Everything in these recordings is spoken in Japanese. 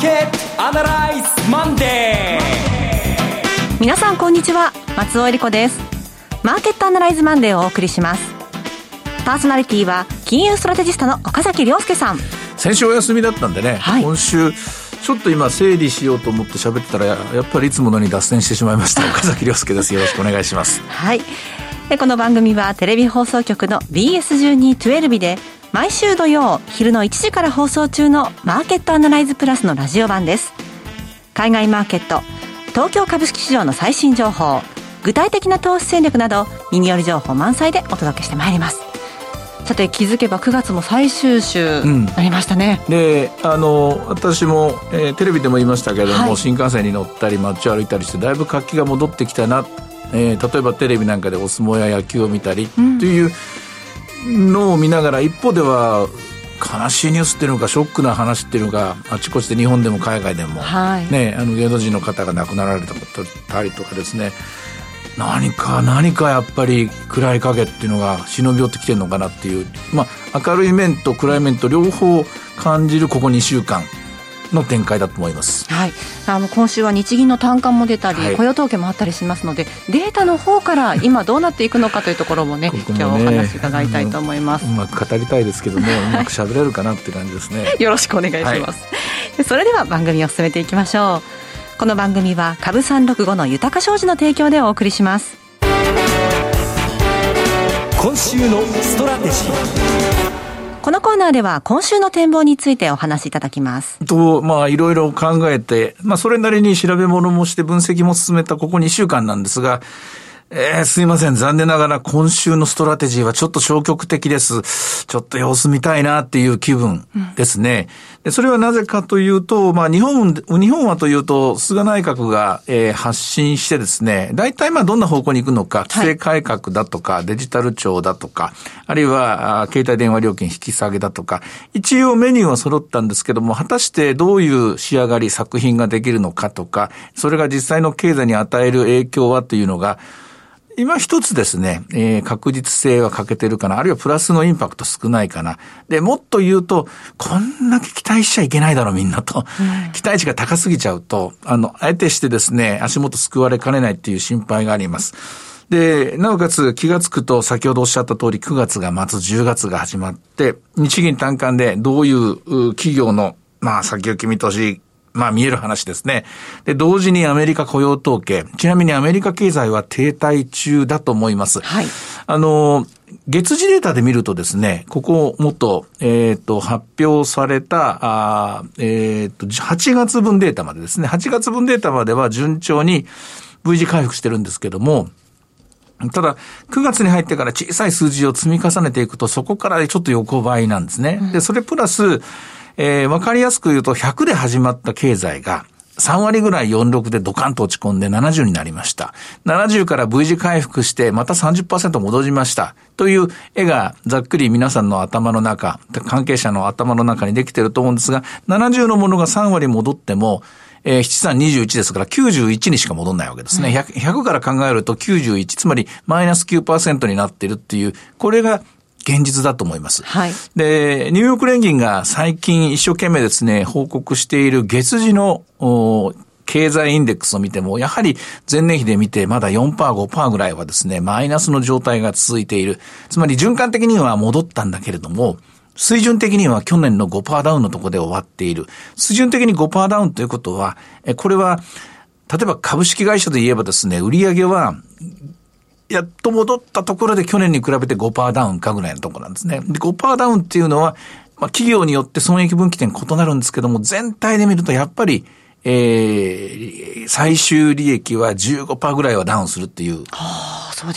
ーケットアナライズマンデー。皆さんこんにちは。松尾英里子です。マーケットアナライズマンデーをお送りします。パーソナリティは金融ストラテジストの岡崎良介さん。先週お休みだったんでね、はい、今週ちょっと今整理しようと思って喋ってたらやっぱりいつものに脱線してしまいました 岡崎良介です。よろしくお願いします。はい。この番組はテレビ放送局の BS1212 で毎週土曜昼の1時から放送中のマーケットアナライズプラスのラジオ版です。海外マーケット東京株式市場の最新情報具体的な投資戦略など耳寄り情報満載でお届けしてまいります。さて気づけば9月も最終週なりましたね、うん、であの私も、えー、テレビでも言いましたけれども、はい、新幹線に乗ったり街を歩いたりしてだいぶ活気が戻ってきたな、えー、例えばテレビなんかでお相撲や野球を見たりというのを見ながら、一方では悲しいニュースっていうのかショックな話っていうのがあちこちで日本でも海外でも、はい、ね、あの芸能人の方が亡くなられたりとかですね。何か何かやっぱり暗い影っていうのが忍び寄ってきてるのかなっていう、まあ、明るい面と暗い面と両方感じるここ2週間の展開だと思います、はい、あの今週は日銀の単価も出たり、はい、雇用統計もあったりしますのでデータの方から今どうなっていくのかというところもねね今日お話伺いたいと思います、うまく語りたいですけどね うまく喋れるかなって感じですね。よろしくお願いします、はい、それでは番組を進めていきましょう。この番組は株三六五の豊か商事の提供でお送りします。今週のストラテジーこのコーナーでは今週の展望についてお話しいただきます。と、まあいろいろ考えて、まあそれなりに調べ物もして分析も進めたここ2週間なんですが、えー、すいません。残念ながら今週のストラテジーはちょっと消極的です。ちょっと様子見たいなっていう気分ですね。うん、でそれはなぜかというと、まあ日本、日本はというと、菅内閣が、えー、発信してですね、大体まあどんな方向に行くのか、規制改革だとか、はい、デジタル庁だとか、あるいは携帯電話料金引き下げだとか、一応メニューは揃ったんですけども、果たしてどういう仕上がり、作品ができるのかとか、それが実際の経済に与える影響はというのが、今一つですね、えー、確実性は欠けてるかな、あるいはプラスのインパクト少ないかな。で、もっと言うと、こんだけ期待しちゃいけないだろ、みんなと。うん、期待値が高すぎちゃうと、あの、あえてしてですね、足元救われかねないっていう心配があります。で、なおかつ気がつくと先ほどおっしゃった通り9月が末10月が始まって、日銀単価でどういう企業のまあ先行き見通しまあ見える話ですね。で、同時にアメリカ雇用統計。ちなみにアメリカ経済は停滞中だと思います。はい。あの、月次データで見るとですね、ここもっと、えっ、ー、と、発表された、あえっ、ー、と、8月分データまでですね、8月分データまでは順調に V 字回復してるんですけども、ただ、9月に入ってから小さい数字を積み重ねていくと、そこからちょっと横ばいなんですね。で、それプラス、えー、わかりやすく言うと100で始まった経済が、3割ぐらい46でドカンと落ち込んで70になりました。70から V 字回復してまた30%戻りました。という絵がざっくり皆さんの頭の中、関係者の頭の中にできてると思うんですが、70のものが3割戻っても、えー、7 3 21ですから91にしか戻んないわけですね。100, 100から考えると91、つまりマイナス9%になってるっていう、これが現実だと思います。はい。で、ニューヨーク連銀が最近一生懸命ですね、報告している月次の、経済インデックスを見ても、やはり前年比で見てまだ4%、5%ぐらいはですね、マイナスの状態が続いている。つまり循環的には戻ったんだけれども、水準的には去年の5%ダウンのところで終わっている。水準的に5%ダウンということは、これは、例えば株式会社で言えばですね、売上はやっと戻ったところで去年に比べて5%ダウンかぐらいのところなんですね。で、5%ダウンっていうのは、まあ、企業によって損益分岐点異なるんですけども、全体で見るとやっぱり、えー、最終利益は15%ぐらいはダウンするっていう。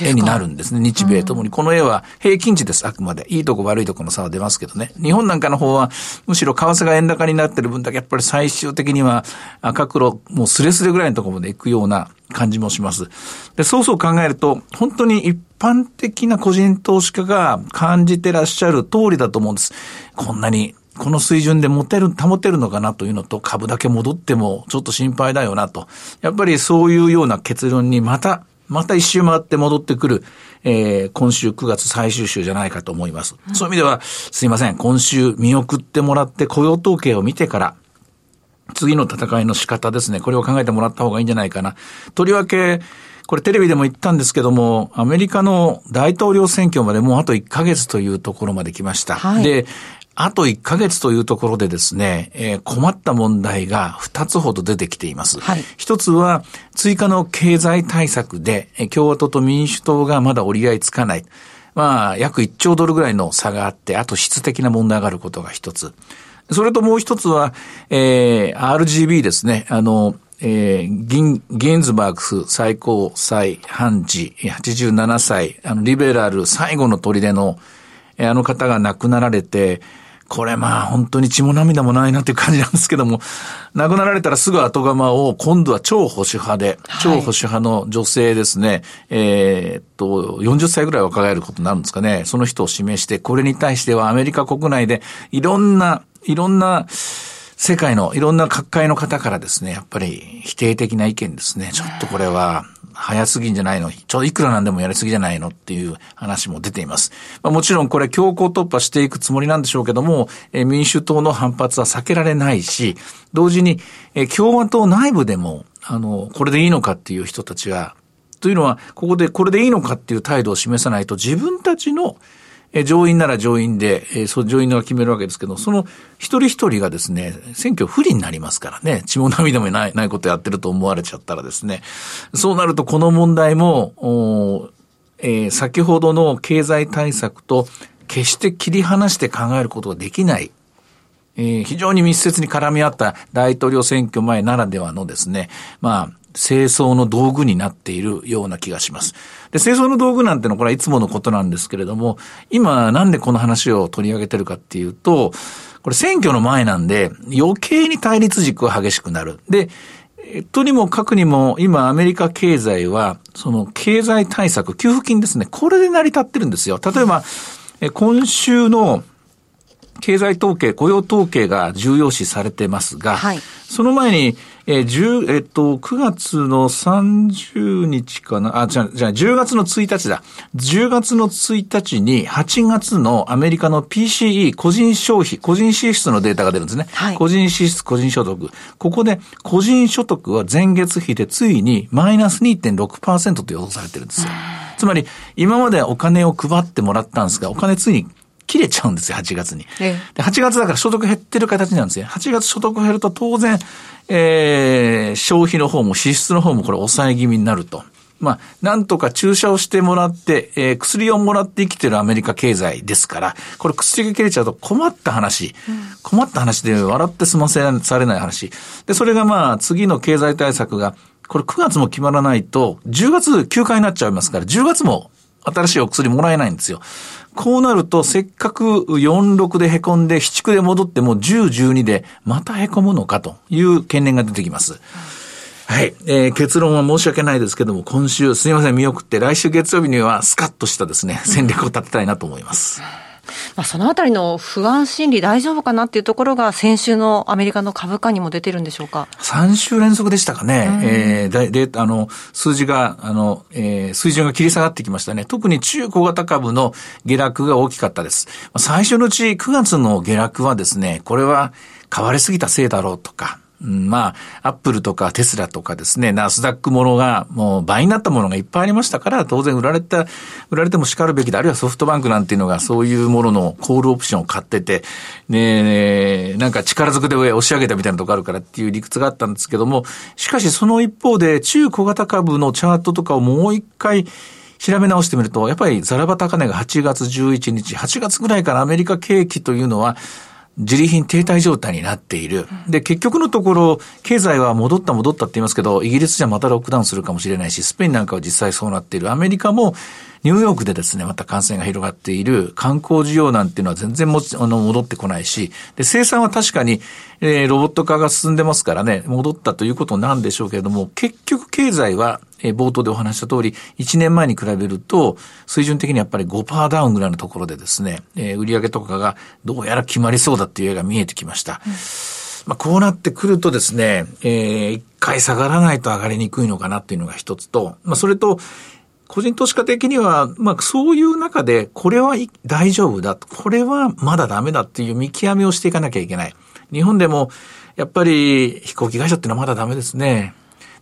絵になるんですね。日米ともに。この絵は平均値です、あくまで。いいとこ悪いとこの差は出ますけどね。日本なんかの方は、むしろ為替が円高になってる分だけ、やっぱり最終的には赤黒、もうスレスレぐらいのところまで行くような感じもします。で、そうそう考えると、本当に一般的な個人投資家が感じてらっしゃる通りだと思うんです。こんなにこの水準で持てる、保てるのかなというのと、株だけ戻ってもちょっと心配だよなと。やっぱりそういうような結論にまたまた一周回って戻ってくる、えー、今週9月最終週じゃないかと思います。そういう意味では、すいません、今週見送ってもらって雇用統計を見てから、次の戦いの仕方ですね。これを考えてもらった方がいいんじゃないかな。とりわけ、これテレビでも言ったんですけども、アメリカの大統領選挙までもうあと1ヶ月というところまで来ました。はい、で、あと1ヶ月というところでですね、えー、困った問題が2つほど出てきています。はい、1つは追加の経済対策で、共和党と民主党がまだ折り合いつかない。まあ、約1兆ドルぐらいの差があって、あと質的な問題があることが1つ。それともう一つは、えー、RGB ですね。あの、えー、ギン、ゲンズバーグス最高裁判事、87歳、あの、リベラル最後の砦の、えー、あの方が亡くなられて、これまあ本当に血も涙もないなっていう感じなんですけども、亡くなられたらすぐ後釜を今度は超保守派で、超保守派の女性ですね、えー、っと、40歳ぐらい若返ることになるんですかね、その人を指名して、これに対してはアメリカ国内でいろんな、いろんな、世界のいろんな各界の方からですね、やっぱり否定的な意見ですね。ちょっとこれは早すぎんじゃないの？ちょ、いくらなんでもやりすぎじゃないの？っていう話も出ています。まあ、もちろんこれ強行突破していくつもりなんでしょうけども、え民主党の反発は避けられないし、同時に、え共和党内部でも、あの、これでいいのかっていう人たちは、というのは、ここでこれでいいのかっていう態度を示さないと自分たちのえ上院なら上院で、えそ上院が決めるわけですけど、その一人一人がですね、選挙不利になりますからね、血も涙もない、ないことやってると思われちゃったらですね、そうなるとこの問題も、えー、先ほどの経済対策と決して切り離して考えることができない。えー、非常に密接に絡み合った大統領選挙前ならではのですね、まあ、清掃の道具になっているような気がします。で、清掃の道具なんてのはこれはいつものことなんですけれども、今なんでこの話を取り上げてるかっていうと、これ選挙の前なんで余計に対立軸が激しくなる。で、とにもかくにも今アメリカ経済はその経済対策、給付金ですね、これで成り立ってるんですよ。例えば、今週の経済統計、雇用統計が重要視されてますが、はい、その前に、えー、10、えっと、9月の30日かな、あ、じゃじゃ10月の1日だ。10月の1日に8月のアメリカの PCE 個人消費、個人支出のデータが出るんですね。はい、個人支出、個人所得。ここで個人所得は前月比でついにマイナス2.6%と予想されてるんですよ。つまり、今までお金を配ってもらったんですが、お金ついに切れちゃうんですよ、8月に。で8月だから所得減ってる形なんですよ。8月所得減ると当然、えー、消費の方も支出の方もこれ抑え気味になると。まあ、なんとか注射をしてもらって、えー、薬をもらって生きてるアメリカ経済ですから、これ薬が切れちゃうと困った話、うん、困った話で笑って済ませされない話。で、それがまあ、次の経済対策が、これ9月も決まらないと、10月休暇になっちゃいますから、10月も新しいお薬もらえないんですよ。こうなると、せっかく46で凹んで、7区で戻っても10、12でまた凹むのかという懸念が出てきます。はい。えー、結論は申し訳ないですけども、今週すいません見送って、来週月曜日にはスカッとしたですね、戦略を立てたいなと思います。まあ、そのあたりの不安心理大丈夫かなっていうところが先週のアメリカの株価にも出てるんでしょうか ?3 週連続でしたかね。うん、えー、で、あの、数字が、あの、えー、水準が切り下がってきましたね。特に中小型株の下落が大きかったです。最初のうち9月の下落はですね、これは変わりすぎたせいだろうとか、まあ、アップルとかテスラとかですね、ナスダックものがもう倍になったものがいっぱいありましたから、当然売られた、売られても叱るべきだ。あるいはソフトバンクなんていうのがそういうもののコールオプションを買ってて、ねなんか力ずくで押し上げたみたいなとこあるからっていう理屈があったんですけども、しかしその一方で中小型株のチャートとかをもう一回、調べ直してみると、やっぱりザラバ高値が8月11日、8月ぐらいからアメリカ景気というのは、自利品停滞状態になっている。で、結局のところ、経済は戻った戻ったって言いますけど、イギリスじゃまたロックダウンするかもしれないし、スペインなんかは実際そうなっている。アメリカも、ニューヨークでですね、また感染が広がっている観光需要なんていうのは全然もあの戻ってこないし、で、生産は確かに、えー、ロボット化が進んでますからね、戻ったということなんでしょうけれども、結局経済はえ冒頭でお話した通り、1年前に比べると、水準的にやっぱり5%ダウンぐらいのところでですね、えー、売上とかがどうやら決まりそうだっていう絵が見えてきました。うん、まあ、こうなってくるとですね、えー、一回下がらないと上がりにくいのかなっていうのが一つと、まあ、それと、個人投資家的には、まあそういう中で、これは大丈夫だ、これはまだダメだっていう見極めをしていかなきゃいけない。日本でも、やっぱり飛行機会社っていうのはまだダメですね。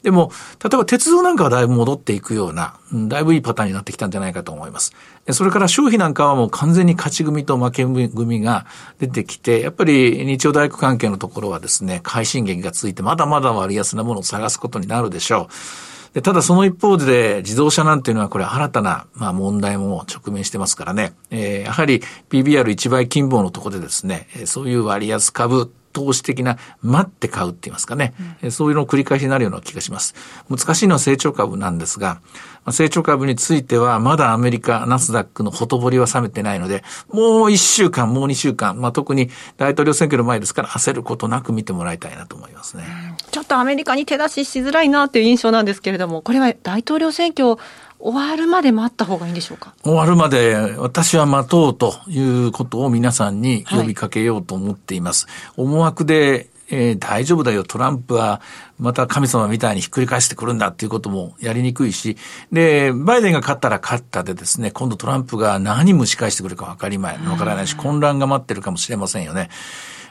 でも、例えば鉄道なんかはだいぶ戻っていくような、だいぶいいパターンになってきたんじゃないかと思います。それから消費なんかはもう完全に勝ち組と負け組が出てきて、やっぱり日曜大工関係のところはですね、快進撃が続いてまだまだ割安なものを探すことになるでしょう。でただその一方で自動車なんていうのはこれ新たな、まあ、問題も直面してますからね、えー、やはり PBR 一倍金棒のところでですね、そういう割安株投資的な待って買うって言いますかね、うん、そういうのを繰り返しになるような気がします。難しいのは成長株なんですが、成長株についてはまだアメリカ、ナスダックのほとぼりは冷めてないので、もう一週間、もう二週間、まあ、特に大統領選挙の前ですから焦ることなく見てもらいたいなと思いますね。ちょっとアメリカに手出ししづらいなという印象なんですけれども、これは大統領選挙終わるまで待った方がいいんでしょうか？終わるまで私は待とうということを皆さんに呼びかけようと思っています。はい、思惑でえー、大丈夫だよ、トランプはまた神様みたいにひっくり返してくるんだっていうこともやりにくいし、で、バイデンが勝ったら勝ったでですね、今度トランプが何蒸し返してくるか分かりまい、分からないし、混乱が待ってるかもしれませんよね。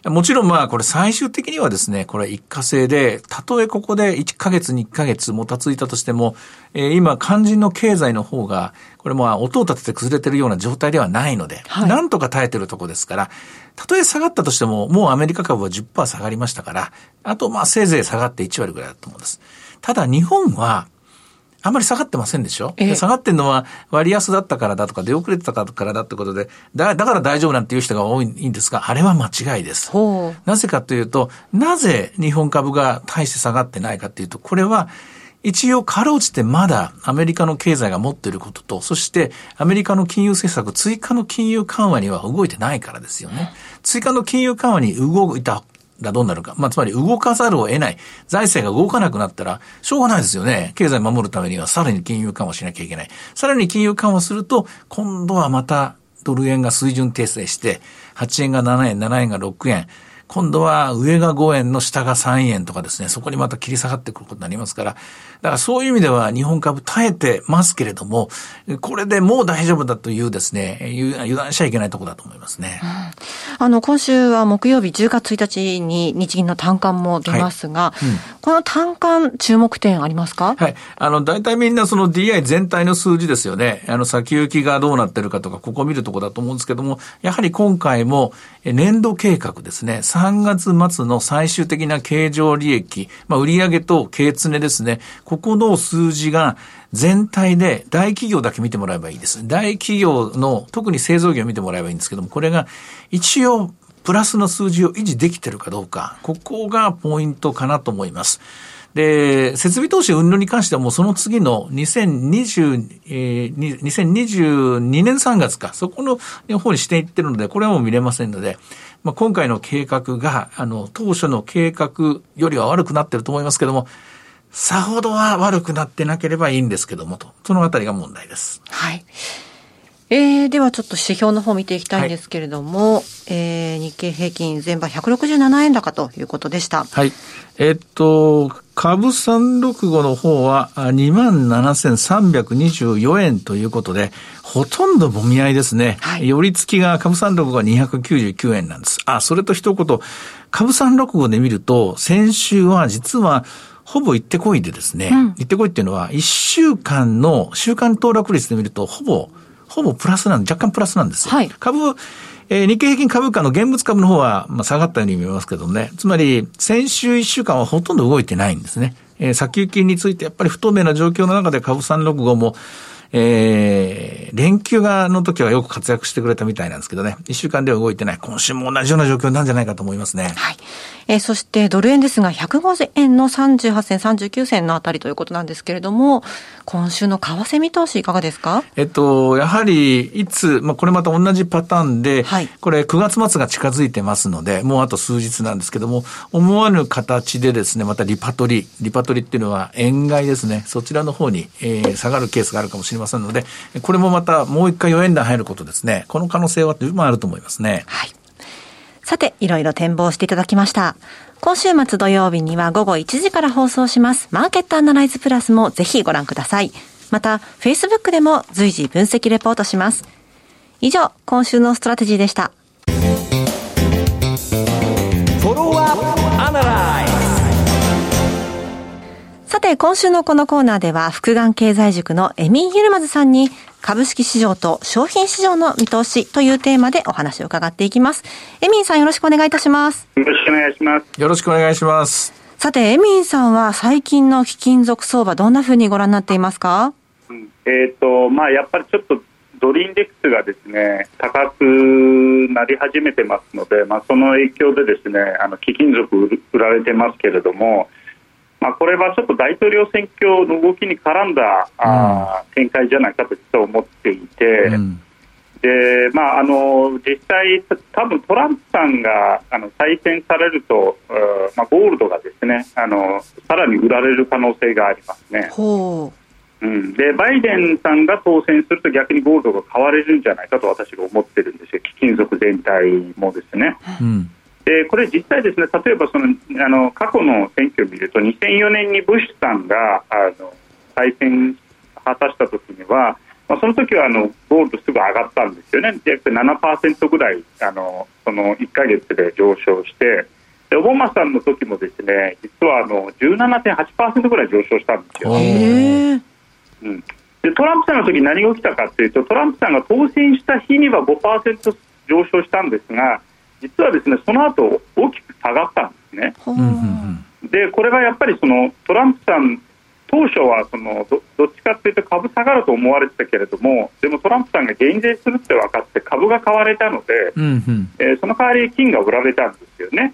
もちろんまあこれ最終的にはですね、これ一過性で、たとえここで1ヶ月に1ヶ月もたついたとしても、えー、今肝心の経済の方が、これまあ音を立てて崩れてるような状態ではないので、はい、なんとか耐えてるとこですから、たとえ下がったとしても、もうアメリカ株は10%下がりましたから、あとまあせいぜい下がって1割ぐらいだと思うんです。ただ日本は、あんまり下がってませんでしょ、え下がってんのは割安だったからだとか出遅れてたからだってことで、だ、だから大丈夫なんていう人が多いんですが、あれは間違いです。なぜかというと、なぜ日本株が大して下がってないかというと、これは一応かろうじてまだアメリカの経済が持っていることと、そしてアメリカの金融政策、追加の金融緩和には動いてないからですよね。追加の金融緩和に動いたがどうなるか。まあ、つまり動かざるを得ない。財政が動かなくなったら、しょうがないですよね。経済を守るためにはさらに金融緩和しなきゃいけない。さらに金融緩和すると、今度はまたドル円が水準訂正して、8円が7円、7円が6円。今度は上が5円の下が3円とかですね、そこにまた切り下がってくることになりますから、だからそういう意味では日本株耐えてますけれども、これでもう大丈夫だというですね、油断しちゃいけないところだと思いますね。うん、あの、今週は木曜日10月1日に日銀の単管も出ますが、はいうん、この単管注目点ありますか？はい。あの、大体みんなその DI 全体の数字ですよね。あの、先行きがどうなってるかとか、ここを見るとこだと思うんですけども、やはり今回も年度計画ですね。3月末の最終的な経常利益、まあ、売上と経常ですね。ここの数字が全体で大企業だけ見てもらえばいいです。大企業の特に製造業を見てもらえばいいんですけども、これが一応プラスの数字を維持できてるかどうか、ここがポイントかなと思います。で、設備投資運動に関してはもうその次の2020、えー、2022年3月か、そこの方にしていってるので、これはもう見れませんので、まあ、今回の計画が、あの、当初の計画よりは悪くなってると思いますけども、さほどは悪くなってなければいいんですけどもと、そのあたりが問題です。はい。えー、ではちょっと指標の方見ていきたいんですけれども、はい、えー、日経平均全場167円高ということでした。はい。えー、っと、株365の方は27,324円ということで、ほとんどもみ合いですね。はい、寄り付きが株365が299円なんです。あ、それと一言、株365で見ると、先週は実はほぼ行ってこいでですね、うん、行ってこいっていうのは、1週間の週間騰落率で見ると、ほぼほぼプラスなんで、若干プラスなんですよ。はい、株、えー、日経平均株価の現物株の方は、まあ、下がったように見えますけどね。つまり、先週1週間はほとんど動いてないんですね。えー、先行きについてやっぱり不透明な状況の中で株365も、えー、連休がの時はよく活躍してくれたみたいなんですけどね、一週間では動いてない。今週も同じような状況なんじゃないかと思いますね。はい。えー、そしてドル円ですが、150円の38銭、39銭のあたりということなんですけれども、今週の為替見通しいかがですか？えっと、やはり、いつ、まあ、これまた同じパターンで、はい、これ9月末が近づいてますので、もうあと数日なんですけども、思わぬ形でですね、またリパトリ、リパトリっていうのは円買いですね、そちらの方に、えー、下がるケースがあるかもしれませんので、これもまたもう一回4円台入ることですね、この可能性は十分あると思いますね。はい。さて、いろいろ展望していただきました。今週末土曜日には午後1時から放送します。マーケットアナライズプラスもぜひご覧ください。また、Facebook でも随時分析レポートします。以上、今週のストラテジーでした。て、今週のこのコーナーでは、福眼経済塾のエミン・ヒルマズさんに、株式市場と商品市場の見通しというテーマでお話を伺っていきます。エミンさんよろしくお願いいたします。よろしくお願いします。よろしくお願いします。さて、エミンさんは最近の貴金属相場、どんなふうにご覧になっていますか、うん、えっ、ー、と、まあ、やっぱりちょっとドルインデックスがですね高くなり始めてますので、まあ、その影響でですねあの貴金属売られてますけれども、まあ、これはちょっと大統領選挙の動きに絡んだ、うん、あ展開じゃないかと実は思っていて、うん、でまあ、あの実際、多分トランプさんがあの再選されると、まあ、ゴールドがですねあのさらに売られる可能性がありますね。うん、でバイデンさんが当選すると逆にゴールドが買われるんじゃないかと私が思ってるんですよ、貴金属全体もですね。うんでこれ実際ですね例えばそのあの過去の選挙を見ると2004年にブッシュさんがあの再選果たした時には、まあ、その時はあのゴールドすぐ上がったんですよね。約7%ぐらいあのその1か月で上昇してでオバマさんの時もですね実はあの17.8%ぐらい上昇したんですよ。うん、でトランプさんの時何が起きたかというとトランプさんが当選した日には5%上昇したんですが実はですねその後大きく下がったんですね。でこれがやっぱりそのトランプさん当初はそのどどっちかというと株下がると思われてたけれどもでもトランプさんが減税するって分かって株が買われたので、うんうん、えー、その代わり金が売られたんですよね。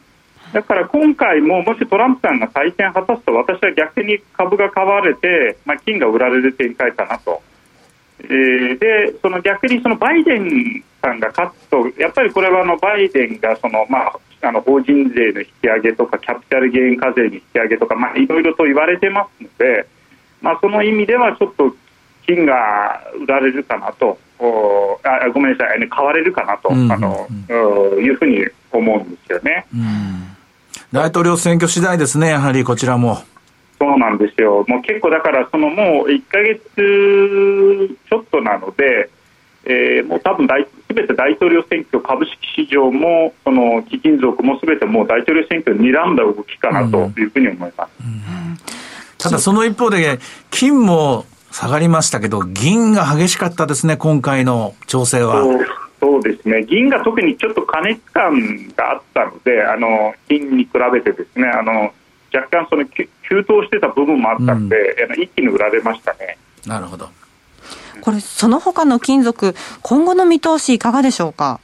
だから今回ももしトランプさんが再選を果たすと私は逆に株が買われて、まあ、金が売られる展開かなと。えー、でその逆にそのバイデンさんが勝つとやっぱりこれはあのバイデンがその、まあ、あの法人税の引き上げとかキャピタルゲイン課税の引き上げとか、まあ、いろいろと言われてますので、まあ、その意味ではちょっと金が売られるかなと。おあごめんなさい、買われるかなと、うん。うん、あのいうふうに思うんですよね、うん、大統領選挙次第ですね、やはりこちらも。そうなんですよ、もう結構だから、そのもう1か月ちょっとなので、えー、もう多分すべて大統領選挙、株式市場もその貴金属もすべてもう大統領選挙に睨んだ動きかなというふうに思います、うん。うん、ただ、その一方で、金も下がりましたけど、銀が激しかったですね、今回の調整は。そうですね。銀が特にちょっと過熱感があったのであの金に比べてですねあの若干その急騰してた部分もあったので、うん、一気に売られましたね。なるほどこれ、その他の金属、今後の見通し、いかがでしょうか？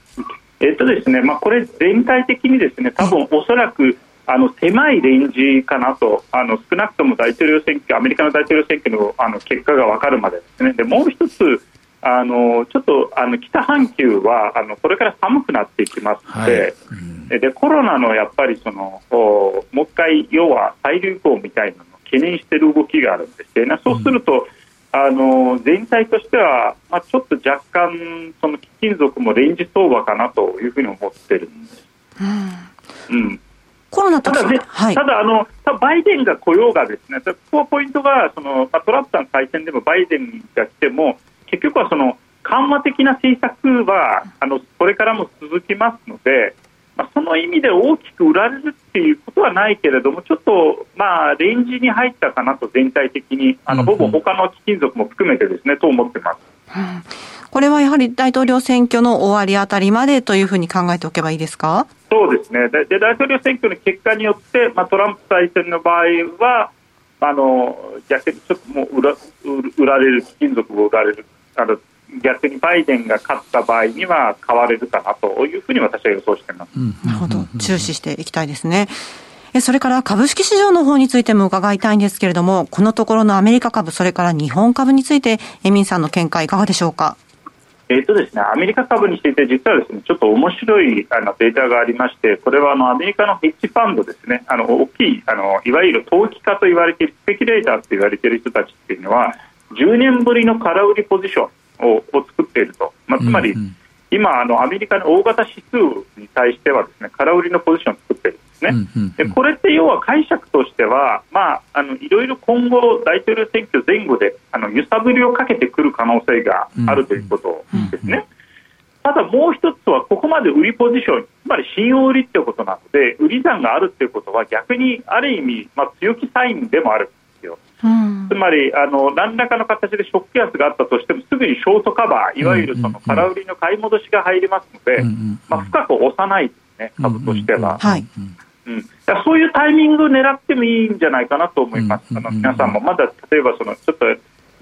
えっとですねまあ、これ、全体的にですね多分おそらくあの狭いレンジかなとあの少なくとも大統領選挙アメリカの大統領選挙のあの結果が分かるまでですねでもう一つあのちょっとあの北半球はあのこれから寒くなっていきますのではいうん、でコロナのやっぱりそのもう一回要は再流行みたいなのを懸念している動きがあるんですよね。そうすると、うん、あの全体としては、まあ、ちょっと若干その貴金属もレンジ相場かなというふうに思ってるんです。うん、うん。コロナただね、はい、ただあの、バイデンが来ようがですね、ここはポイントがその、まあ、トランプさん再選でもバイデンが来ても、結局はその緩和的な政策はあのこれからも続きますので、まあ、その意味で大きく売られるっていうことはないけれどもちょっとまあレンジに入ったかなと全体的に。あのほぼ他の貴金属も含めてですねと思ってます。うん。これはやはり大統領選挙の終わりあたりまでというふうに考えておけばいいですか？そうですね。で大統領選挙の結果によって、まあ、トランプ再選の場合はあの逆にちょっともう売ら売られる貴金属を売られるあの逆にバイデンが勝った場合には買われるかなというふうに私は予想しています。なるほど、注視していきたいですね。それから株式市場の方についても伺いたいんですけれども、このところのアメリカ株、それから日本株について、エミンさんの見解いかがでしょうか？えーとですね、アメリカ株について実はですねちょっと面白いあのデータがありましてこれはあのアメリカのヘッジファンドですねあの大きいあのいわゆる投機家と言われているスペキュレーターと言われている人たちっていうのは10年ぶりの空売りポジションをを作っていると、まあ、つまり、うん。うん、今あの、アメリカの大型指数に対してはですね空売りのポジションを作っているんですね、うんうんうん、でこれって要は解釈としては、まあ、あのいろいろ今後、大統領選挙前後であの揺さぶりをかけてくる可能性があるということですね。ただもう一つは、ここまで売りポジション、つまり信用売りということなので、売り算があるということは、逆にある意味、まあ、強気サインでもある。うん、つまりあの何らかの形でショック安があったとしてもすぐにショートカバーいわゆるその空売りの買い戻しが入りますので、まあ、深く押さないですね株としては。はい。うん、そういうタイミングを狙ってもいいんじゃないかなと思います、あの皆さんもまだ例えばそのちょっと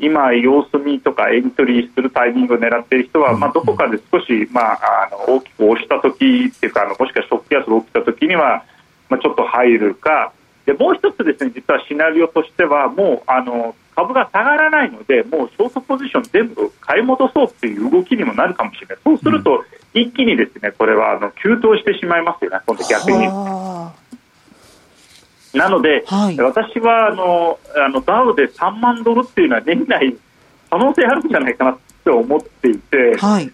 今、様子見とかエントリーするタイミングを狙っている人は、まあ、どこかで少し、まあ、あの大きく押した時っていうかあのもしくはショック安が起きた時には、まあ、ちょっと入るかでもう一つですね実はシナリオとしてはもうあの株が下がらないのでもうショートポジション全部買い戻そうっていう動きにもなるかもしれないそうすると、一気にですねこれはあの急騰してしまいますよね今度逆に。なので、はい、私はあのあのダウで3万ドルっていうのは年内可能性あるんじゃないかなって思っていて、はい、で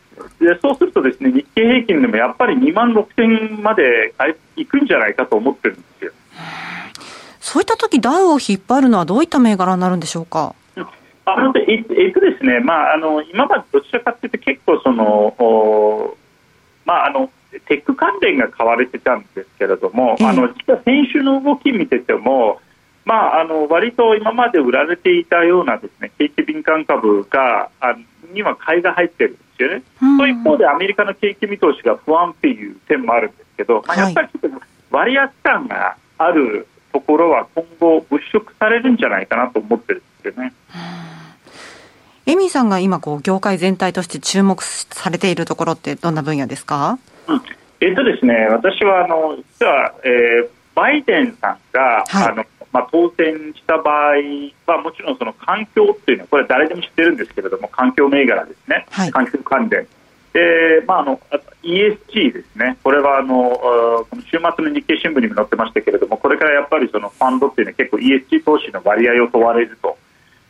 そうするとですね日経平均でもやっぱり2万6000までいくんじゃないかと思ってるん。そういった時ダウを引っ張るのはどういった銘柄になるんでしょうか？あのええっとですね、まあ、あの今までどちらかというと結構そのお、まあ、あのテック関連が買われてたんですけれども、あの実は先週の動き見てても、まあ、あの割と今まで売られていたようなですね景気敏感株があには買いが入ってるんですよね。うん、一方でアメリカの景気見通しが不安っていう点もあるんですけど、まあ、やっぱりちょっと割安感があるところは今後物色されるんじゃないかなと思ってるんですよね。エミさんが今こう業界全体として注目されているところってどんな分野ですか？えっとですね、私はあの実は、えー、バイデンさんが、はい、あのまあ、当選した場合はもちろんその環境っていうのはこれは誰でも知ってるんですけれども環境銘柄ですね、はい、環境関連で、まあ、あの ESG ですね。これはあのこの週末の日経新聞にも載ってましたけれどもこれからやっぱりそのファンドっていうのは結構 ESG 投資の割合を問われると。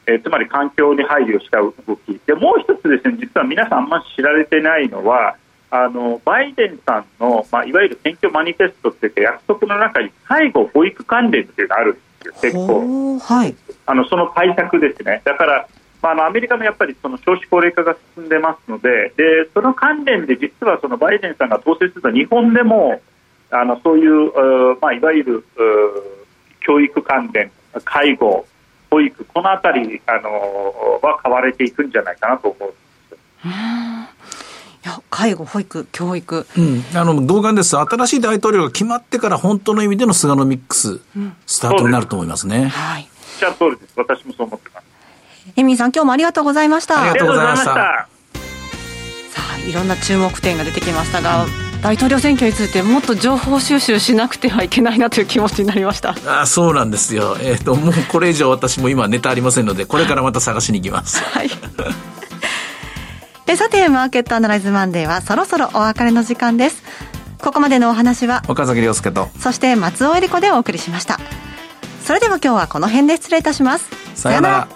えー、つまり環境に配慮した動き。でもう一つですね実は皆さんあんまり知られてないのはあのバイデンさんの、まあ、いわゆる選挙マニフェストっていうか約束の中に介護、保育関連っていうのがあるんですよ、結構、はい、あのその対策ですね、だから、まあ、あのアメリカもやっぱりその少子高齢化が進んでますので、でその関連で実はそのバイデンさんが当選すると、日本でもあのそういう、まあ、いわゆる教育関連、介護、保育、このあたりあのは買われていくんじゃないかなと思うんです。や介護、保育、教育、うん、あの同感です、新しい大統領が決まってから、本当の意味での菅のミックス、うん、スタートになると思いますね。はい、おっしゃる通りです、私もそう思っ。エミーさん、今日もありがとうございました。ありがとうございました。さあ、いろんな注目点が出てきましたが、うん、大統領選挙についてもっと情報収集しなくてはいけないなという気持ちになりました あそうなんですよ、えーともうこれ以上私も今ネタありませんのでこれからまた探しに行きます。はい えさて、マーケットアナライズマンデーはそろそろお別れの時間です。ここまでのお話は、岡崎亮介と、そして松尾恵理子でお送りしました。それでは今日はこの辺で失礼いたします。さよなら。